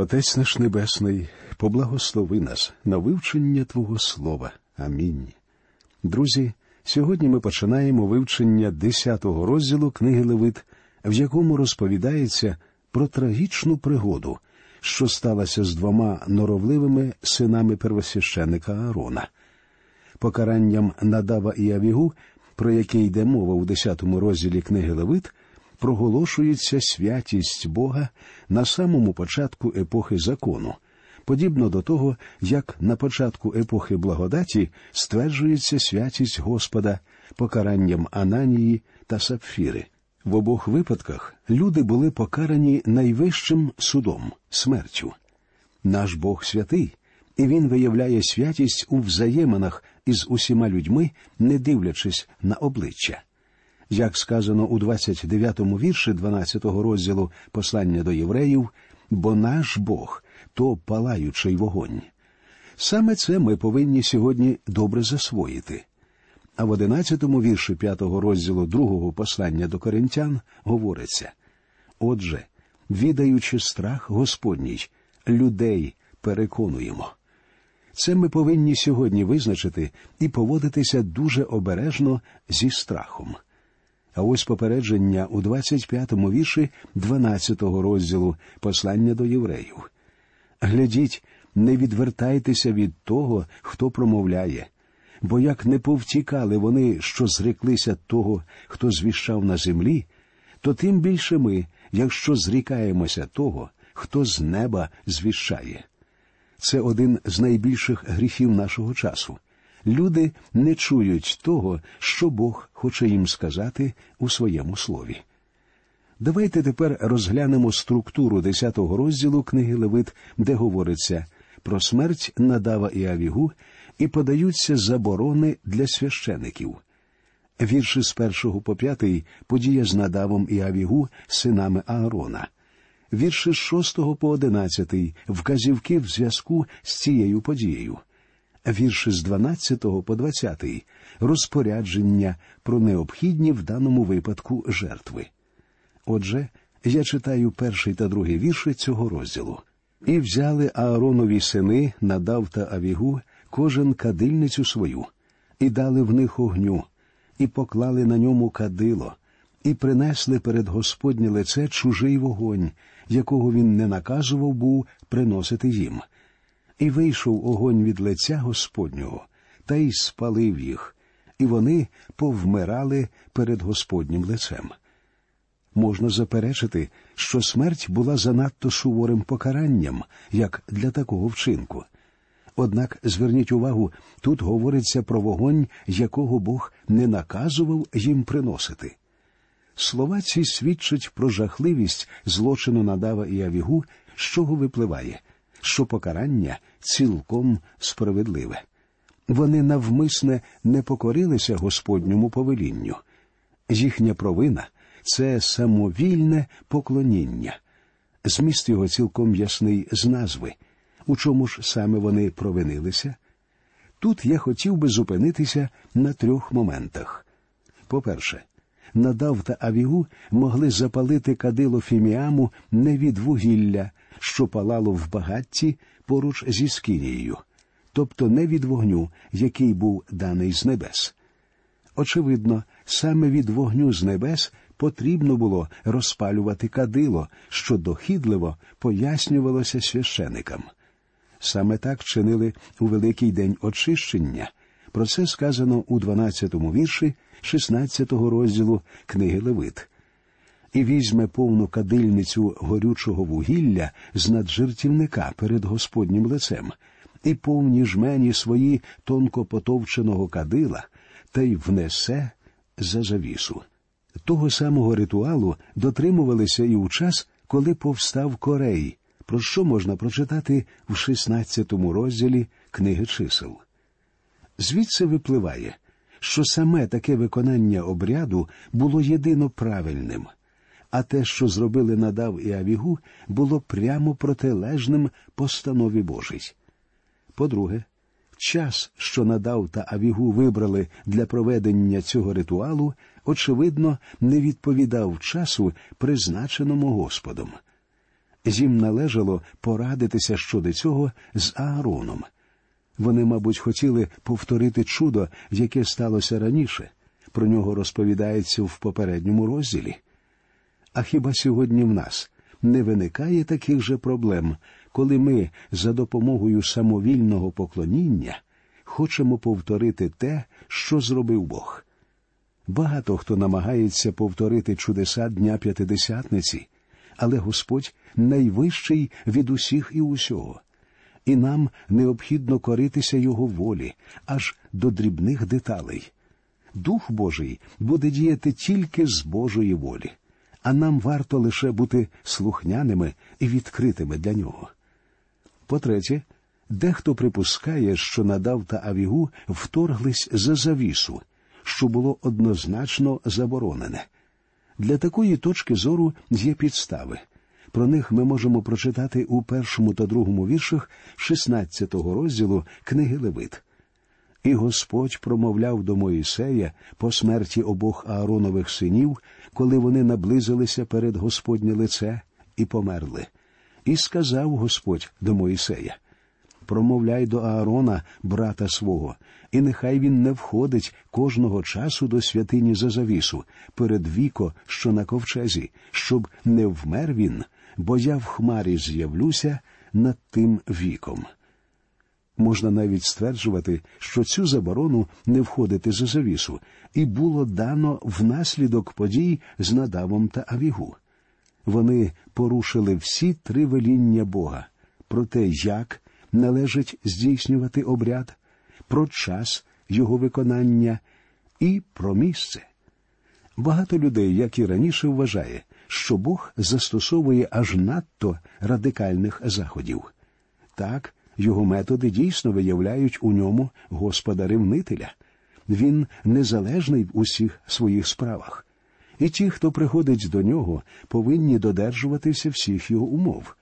Отець наш Небесний, поблагослови нас на вивчення Твого Слова. Амінь. Друзі, сьогодні ми починаємо вивчення 10-го розділу книги Левит, в якому розповідається про трагічну пригоду, що сталася з двома норовливими синами первосвященника Аарона. Покаранням Надава і Авігу, про яке йде мова у 10-му розділі книги Левит, проголошується святість Бога на самому початку епохи закону, подібно до того, як на початку епохи благодаті стверджується святість Господа покаранням Ананії та Сапфіри. В обох випадках люди були покарані найвищим судом смертю. Наш Бог святий, і Він виявляє святість у взаєминах із усіма людьми, не дивлячись на обличчя. Як сказано у 29-му вірші 12-го розділу послання до євреїв, бо наш Бог то палаючий вогонь. Саме це ми повинні сьогодні добре засвоїти. А в 11-му вірші 5-го розділу другого послання до коринтян говориться Отже, відаючи страх Господній, людей переконуємо. Це ми повинні сьогодні визначити і поводитися дуже обережно зі страхом. А ось попередження у 25-му вірші 12-го розділу послання до євреїв. Глядіть, не відвертайтеся від того, хто промовляє, бо як не повтікали вони, що зреклися того, хто звіщав на землі, то тим більше ми, якщо зрікаємося того, хто з неба звіщає. Це один з найбільших гріхів нашого часу. Люди не чують того, що Бог хоче їм сказати у своєму слові. Давайте тепер розглянемо структуру 10-го розділу книги Левит, де говориться про смерть Надава і Авігу, і подаються заборони для священиків. Вірші з першого по п'ятий подія з Надавом і Авігу, синами Аарона. Вірші з шостого по одинадцятий вказівки в зв'язку з цією подією. Вірші з 12 по 20 розпорядження про необхідні в даному випадку жертви. Отже, я читаю перший та другий вірші цього розділу. І взяли Ааронові сини, надав та авігу, кожен кадильницю свою, і дали в них огню, і поклали на ньому кадило, і принесли перед Господнє лице чужий вогонь, якого він не наказував був приносити їм. І вийшов огонь від лиця Господнього, та й спалив їх, і вони повмирали перед Господнім лицем. Можна заперечити, що смерть була занадто суворим покаранням, як для такого вчинку. Однак зверніть увагу, тут говориться про вогонь, якого Бог не наказував їм приносити. Слова ці свідчать про жахливість злочину надава і авігу, з чого випливає, що покарання цілком справедливе. Вони навмисне не покорилися Господньому повелінню. Їхня провина це самовільне поклоніння. Зміст його цілком ясний з назви. У чому ж саме вони провинилися? Тут я хотів би зупинитися на трьох моментах. По-перше, надав та авігу могли запалити кадило фіміаму не від вугілля, що палало в багатті поруч зі скінією, тобто не від вогню, який був даний з небес. Очевидно, саме від вогню з небес потрібно було розпалювати кадило, що дохідливо пояснювалося священикам. Саме так чинили у Великий день очищення. Про це сказано у 12-му вірші 16-го розділу книги Левит. І візьме повну кадильницю горючого вугілля з наджертівника перед Господнім лицем, і повні жмені свої тонко потовченого кадила, та й внесе за завісу. Того самого ритуалу дотримувалися і у час, коли повстав Корей, про що можна прочитати в 16-му розділі книги чисел. Звідси випливає, що саме таке виконання обряду було єдино правильним, а те, що зробили надав і Авігу, було прямо протилежним постанові Божій. По-друге, час, що надав та Авігу вибрали для проведення цього ритуалу, очевидно, не відповідав часу, призначеному Господом. їм належало порадитися щодо цього з Аароном. Вони, мабуть, хотіли повторити чудо, яке сталося раніше. Про нього розповідається в попередньому розділі. А хіба сьогодні в нас не виникає таких же проблем, коли ми за допомогою самовільного поклоніння хочемо повторити те, що зробив Бог? Багато хто намагається повторити чудеса Дня П'ятидесятниці, але Господь найвищий від усіх і усього, і нам необхідно коритися Його волі аж до дрібних деталей. Дух Божий буде діяти тільки з Божої волі, а нам варто лише бути слухняними і відкритими для нього. По-третє, дехто припускає, що надав та авігу вторглись за завісу, що було однозначно заборонене. Для такої точки зору є підстави. Про них ми можемо прочитати у першому та другому віршах 16-го розділу книги Левит. І Господь промовляв до Моїсея по смерті обох Ааронових синів, коли вони наблизилися перед Господнє лице і померли. І сказав Господь до Моїсея промовляй до Аарона, брата свого, і нехай він не входить кожного часу до святині за завісу, перед віко, що на ковчезі, щоб не вмер він, бо я в хмарі з'явлюся над тим віком. Можна навіть стверджувати, що цю заборону не входити за завісу, і було дано внаслідок подій з надавом та авігу. Вони порушили всі три веління Бога про те, як належить здійснювати обряд, про час його виконання і про місце. Багато людей, як і раніше, вважає, що Бог застосовує аж надто радикальних заходів. Так, його методи дійсно виявляють у ньому Господа ревнителя. Він незалежний в усіх своїх справах. І ті, хто приходить до нього, повинні додержуватися всіх його умов.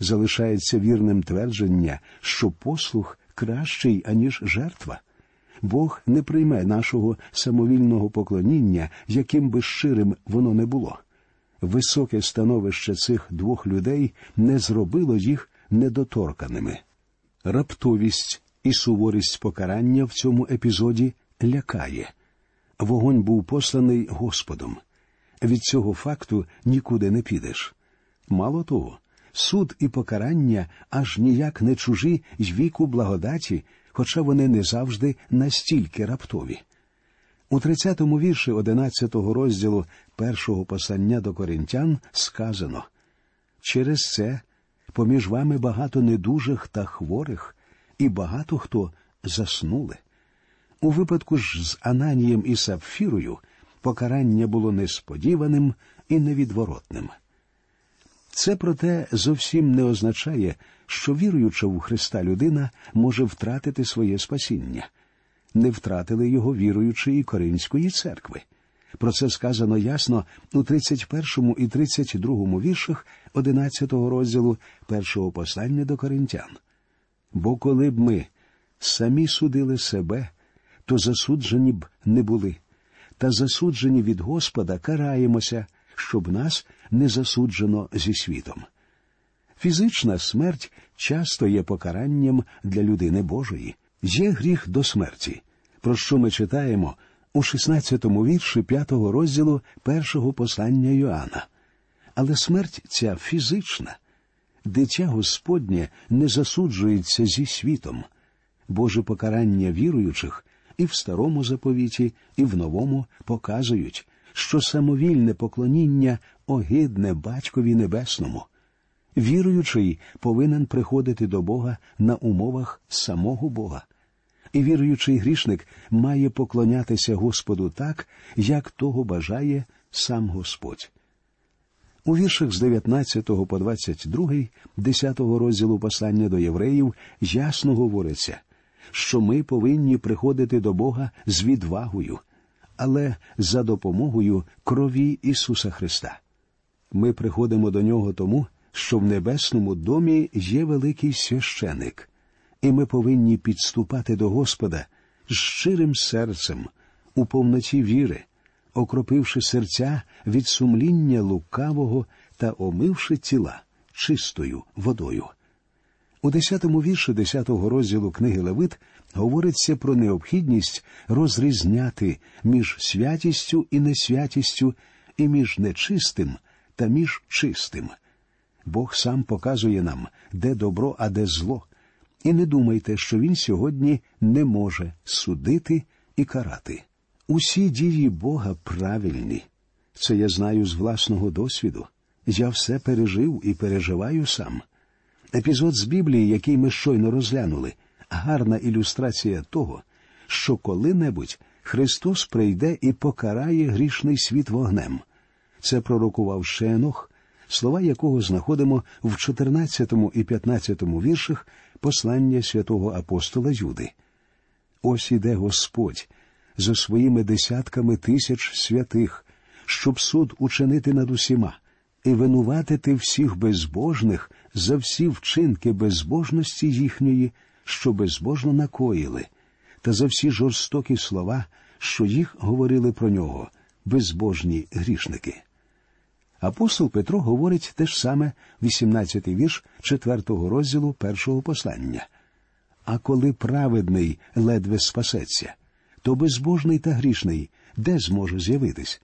Залишається вірним твердження, що послух кращий, аніж жертва. Бог не прийме нашого самовільного поклоніння, яким би щирим воно не було. Високе становище цих двох людей не зробило їх недоторканими. Раптовість і суворість покарання в цьому епізоді лякає. Вогонь був посланий Господом. Від цього факту нікуди не підеш. Мало того, суд і покарання аж ніяк не чужі й віку благодаті, хоча вони не завжди настільки раптові. У 30-му вірші 11-го розділу першого послання до коринтян сказано через це поміж вами багато недужих та хворих, і багато хто заснули. У випадку ж з Ананієм і Сапфірою покарання було несподіваним і невідворотним. Це, проте, зовсім не означає, що віруюча в Христа людина може втратити своє спасіння. Не втратили його віруючи і Коринської церкви. Про це сказано ясно у 31 і 32 віршах 11 розділу першого послання до коринтян. Бо коли б ми самі судили себе, то засуджені б не були, та засуджені від Господа караємося, щоб нас не засуджено зі світом. Фізична смерть часто є покаранням для людини Божої, є гріх до смерті, про що ми читаємо у 16-му вірші 5-го розділу першого послання Йоанна. Але смерть ця фізична. Дитя Господнє не засуджується зі світом. Боже покарання віруючих і в старому заповіті, і в новому показують, що самовільне поклоніння огидне батькові небесному. Віруючий повинен приходити до Бога на умовах самого Бога. І віруючий грішник має поклонятися Господу так, як того бажає сам Господь. У віршах з 19 по 22, 10 розділу послання до євреїв ясно говориться, що ми повинні приходити до Бога з відвагою, але за допомогою крові Ісуса Христа. Ми приходимо до нього тому, що в небесному домі є великий священик, і ми повинні підступати до Господа з щирим серцем, у повноті віри, окропивши серця від сумління лукавого та омивши тіла чистою водою. У десятому вірші десятого розділу книги Левит говориться про необхідність розрізняти між святістю і несвятістю, і між нечистим та між чистим. Бог сам показує нам, де добро, а де зло. І не думайте, що він сьогодні не може судити і карати. Усі дії Бога правильні. Це я знаю з власного досвіду. Я все пережив і переживаю сам. Епізод з Біблії, який ми щойно розглянули, гарна ілюстрація того, що коли-небудь Христос прийде і покарає грішний світ вогнем. Це пророкував Шенох, слова якого знаходимо в 14 і 15 віршах послання святого апостола Юди. Ось іде Господь за своїми десятками тисяч святих, щоб суд учинити над усіма і винуватити всіх безбожних за всі вчинки безбожності їхньої, що безбожно накоїли, та за всі жорстокі слова, що їх говорили про нього, безбожні грішники. Апостол Петро говорить те ж саме, 18-й вірш 4-го розділу першого послання. А коли праведний ледве спасеться, то безбожний та грішний де зможе з'явитись?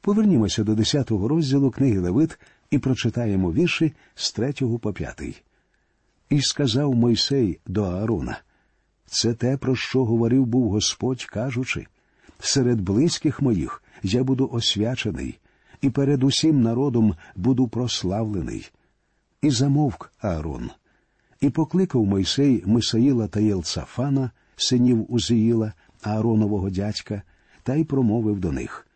Повернімося до 10-го розділу книги Левит і прочитаємо вірші з 3 по 5. І сказав Мойсей до Аарона, це те, про що говорив був Господь, кажучи, серед близьких моїх я буду освячений, і перед усім народом буду прославлений. І замовк Аарон, і покликав Мойсей Мисаїла та Єлцафана, синів Узиїла, Ааронового дядька, та й промовив до них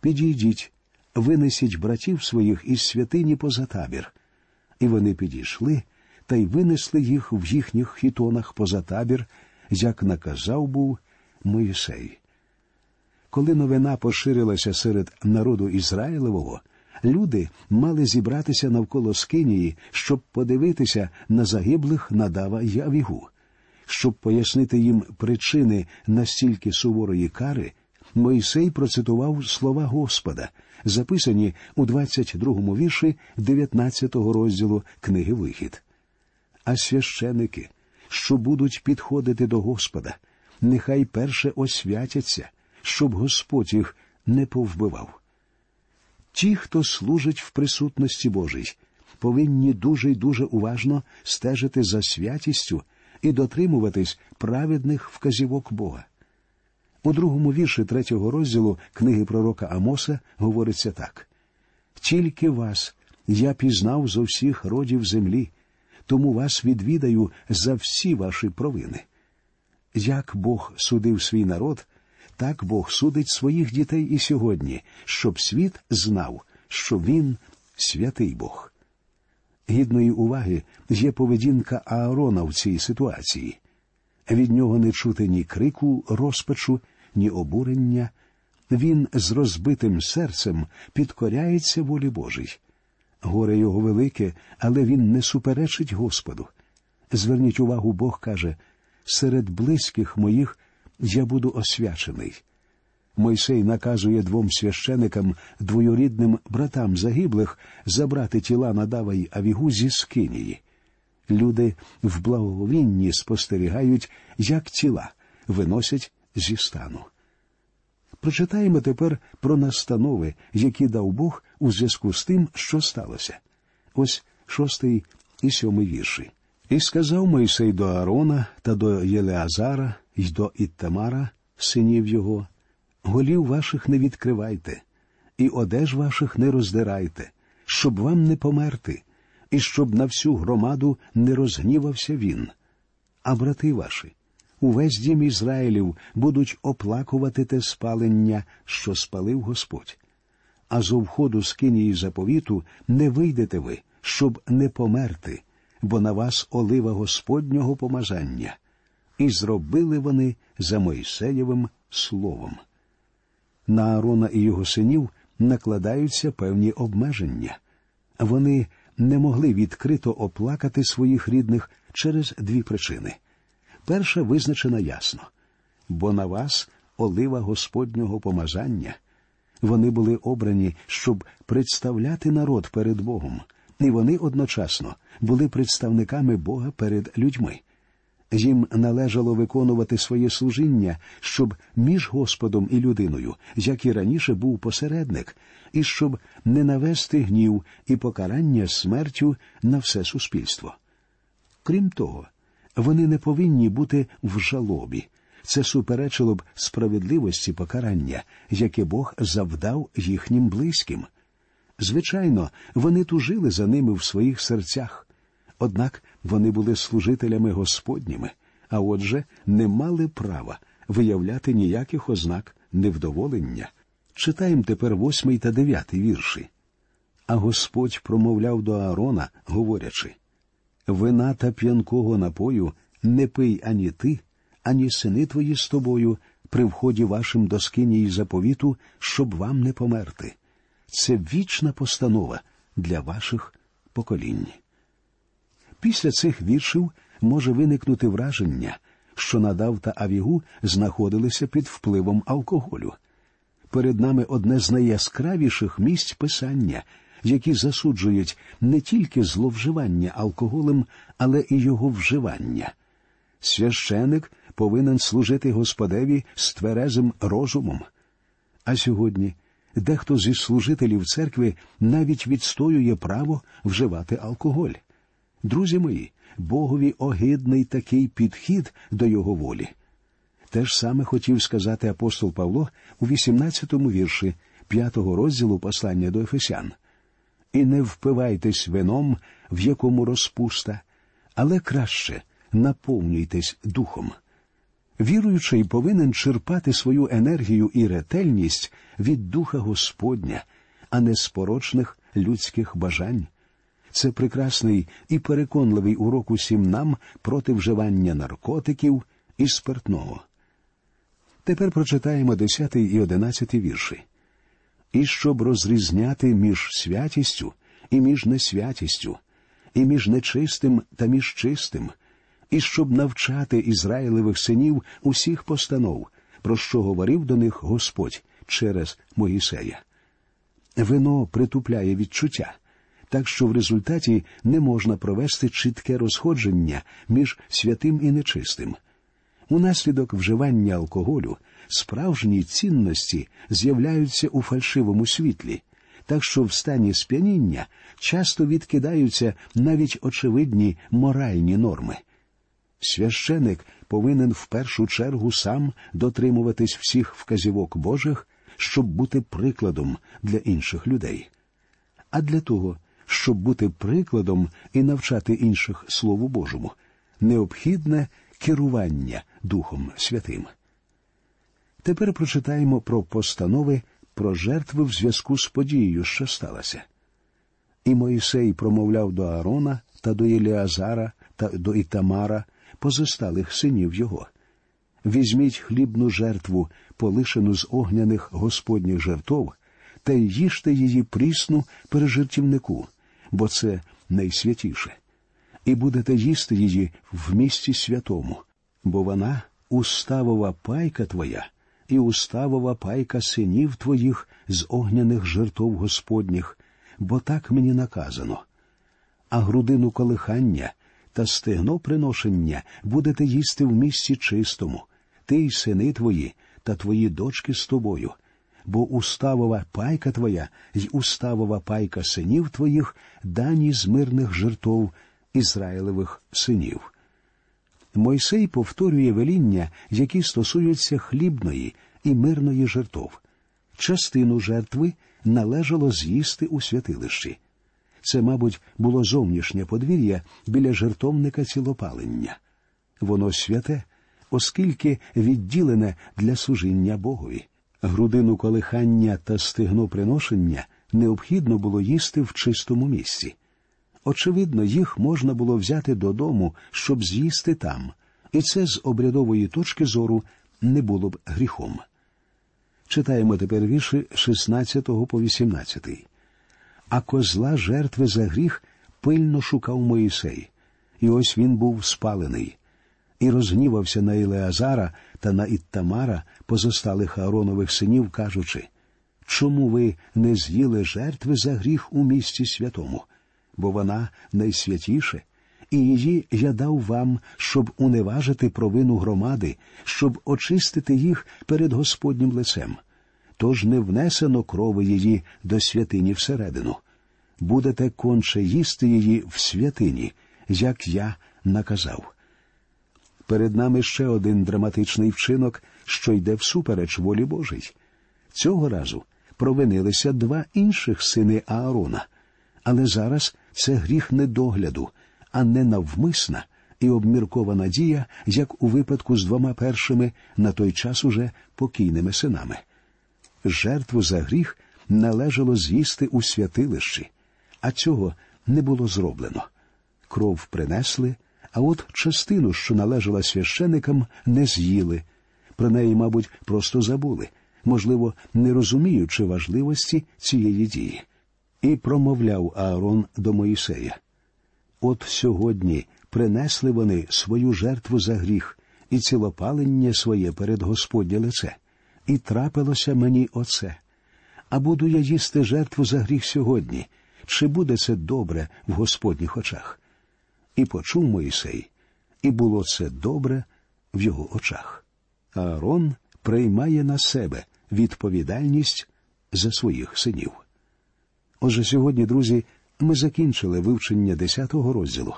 Підійдіть, винесіть братів своїх із святині поза табір. І вони підійшли та й винесли їх в їхніх хітонах поза табір, як наказав був Моїсей. Коли новина поширилася серед народу Ізраїлевого, люди мали зібратися навколо Скинії, щоб подивитися на загиблих надава й Авігу. Щоб пояснити їм причини настільки суворої кари, Мойсей процитував слова Господа, записані у 22-му вірші 19-го розділу книги Вихід. А священики, що будуть підходити до Господа, нехай перше освятяться, щоб Господь їх не повбивав. Ті, хто служить в присутності Божій, повинні дуже й дуже уважно стежити за святістю і дотримуватись праведних вказівок Бога. У другому вірші третього розділу книги пророка Амоса говориться так: Тільки вас я пізнав зо всіх родів землі, тому вас відвідаю за всі ваші провини. Як Бог судив свій народ, так Бог судить своїх дітей і сьогодні, щоб світ знав, що Він святий Бог. Гідної уваги є поведінка Аарона в цій ситуації. Від нього не чути ні крику, розпачу, ні обурення. Він з розбитим серцем підкоряється волі Божій. Горе його велике, але він не суперечить Господу. Зверніть увагу, Бог каже серед близьких моїх я буду освячений. Мойсей наказує двом священикам, двоюрідним братам загиблих, забрати тіла Надава й Авігу зі скинії. Люди в благовінні спостерігають, як тіла виносять зі стану. Прочитаємо тепер про настанови, які дав Бог у зв'язку з тим, що сталося. Ось шостий і сьомий вірші. І сказав Мойсей до Аарона та до Єлеазара й до Іттамара, синів його, голів ваших не відкривайте, і одеж ваших не роздирайте, щоб вам не померти, і щоб на всю громаду не розгнівався він. А брати ваші, увесь дім Ізраїлів будуть оплакувати те спалення, що спалив Господь. А зо входу з кинії заповіту не вийдете ви, щоб не померти, бо на вас олива Господнього помазання. І зробили вони за Мойсеєвим словом. На Аарона і його синів накладаються певні обмеження. Вони не могли відкрито оплакати своїх рідних через дві причини. Перша визначена ясно бо на вас олива Господнього помазання. Вони були обрані, щоб представляти народ перед Богом, і вони одночасно були представниками Бога перед людьми. Їм належало виконувати своє служіння, щоб між Господом і людиною, як і раніше був посередник, і щоб не навести гнів і покарання смертю на все суспільство. Крім того, вони не повинні бути в жалобі. Це суперечило б справедливості покарання, яке Бог завдав їхнім близьким. Звичайно, вони тужили за ними в своїх серцях, однак вони були служителями Господніми, а отже, не мали права виявляти ніяких ознак невдоволення. Читаємо тепер восьмий та дев'ятий вірші. А Господь промовляв до Аарона, говорячи Вина та п'янкого напою не пий ані ти, ані сини твої з тобою при вході вашим до скині й заповіту, щоб вам не померти. Це вічна постанова для ваших поколінь. Після цих віршів може виникнути враження, що Надав та Авігу знаходилися під впливом алкоголю. Перед нами одне з найяскравіших місць писання, які засуджують не тільки зловживання алкоголем, але і його вживання. Священик повинен служити Господеві з тверезим розумом. А сьогодні дехто зі служителів церкви навіть відстоює право вживати алкоголь. Друзі мої, Богові огидний такий підхід до його волі. Те ж саме хотів сказати апостол Павло у 18-му вірші 5-го розділу послання до Ефесян. І не впивайтесь вином, в якому розпуста, але краще наповнюйтесь духом. Віруючий повинен черпати свою енергію і ретельність від Духа Господня, а не з порочних людських бажань. Це прекрасний і переконливий урок усім нам проти вживання наркотиків і спиртного. Тепер прочитаємо 10 і 11 вірші. І щоб розрізняти між святістю і між несвятістю, і між нечистим та між чистим, і щоб навчати Ізраїлевих синів усіх постанов, про що говорив до них Господь через Моїсея. Вино притупляє відчуття, так що в результаті не можна провести чітке розходження між святим і нечистим. Унаслідок вживання алкоголю справжні цінності з'являються у фальшивому світлі, так що в стані сп'яніння часто відкидаються навіть очевидні моральні норми. Священик повинен в першу чергу сам дотримуватись всіх вказівок Божих, щоб бути прикладом для інших людей. А для того, щоб бути прикладом і навчати інших Слову Божому, необхідне керування Духом Святим. Тепер прочитаємо про постанови про жертви в зв'язку з подією, що сталося. І Моїсей промовляв до Аарона та до Єліазара та до Ітамара, позосталих синів його. Візьміть хлібну жертву, полишену з огняних господніх жертов, та їжте її прісну пережертівнику, бо це найсвятіше, і будете їсти її в місті святому, бо вона уставова пайка твоя і уставова пайка синів твоїх з огняних жертов Господніх, бо так мені наказано. А грудину колихання та стегно приношення будете їсти в місці чистому, ти й сини твої та твої дочки з тобою, бо уставова пайка твоя й уставова пайка синів твоїх дані з мирних жертов Ізраїлевих синів. Мойсей повторює веління, які стосуються хлібної і мирної жертов. Частину жертви належало з'їсти у святилищі. Це, мабуть, було зовнішнє подвір'я біля жертовника цілопалення. Воно святе, оскільки відділене для служіння Богові. Грудину колихання та стегно приношення необхідно було їсти в чистому місці. Очевидно, їх можна було взяти додому, щоб з'їсти там, і це з обрядової точки зору не було б гріхом. Читаємо тепер вірші 16 по 18. А козла жертви за гріх пильно шукав Моїсей, і ось він був спалений, і розгнівався на Ілеазара та на Іттамара, позосталих Ааронових синів, кажучи Чому ви не з'їли жертви за гріх у місті святому? бо вона найсвятіше, і її я дав вам, щоб уневажити провину громади, щоб очистити їх перед Господнім лицем. Тож не внесено крови її до святині всередину. Будете конче їсти її в святині, як я наказав. Перед нами ще один драматичний вчинок, що йде всупереч волі Божій. Цього разу провинилися два інших сини Аарона, але зараз це гріх недогляду, а не навмисна і обміркована дія, як у випадку з двома першими на той час уже покійними синами. Жертву за гріх належало з'їсти у святилищі, а цього не було зроблено. Кров принесли, а от частину, що належала священикам, не з'їли. Про неї, мабуть, просто забули, можливо, не розуміючи важливості цієї дії. І промовляв Аарон до Моїсея. От сьогодні принесли вони свою жертву за гріх і цілопалення своє перед Господнє лице, і трапилося мені оце. А буду я їсти жертву за гріх сьогодні, чи буде це добре в Господніх очах? І почув Моїсей, і було це добре в його очах. Аарон приймає на себе відповідальність за своїх синів. Отже, сьогодні, друзі, ми закінчили вивчення 10-го розділу.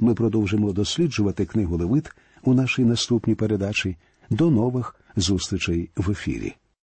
Ми продовжимо досліджувати книгу Левит у нашій наступній передачі. До нових зустрічей в ефірі.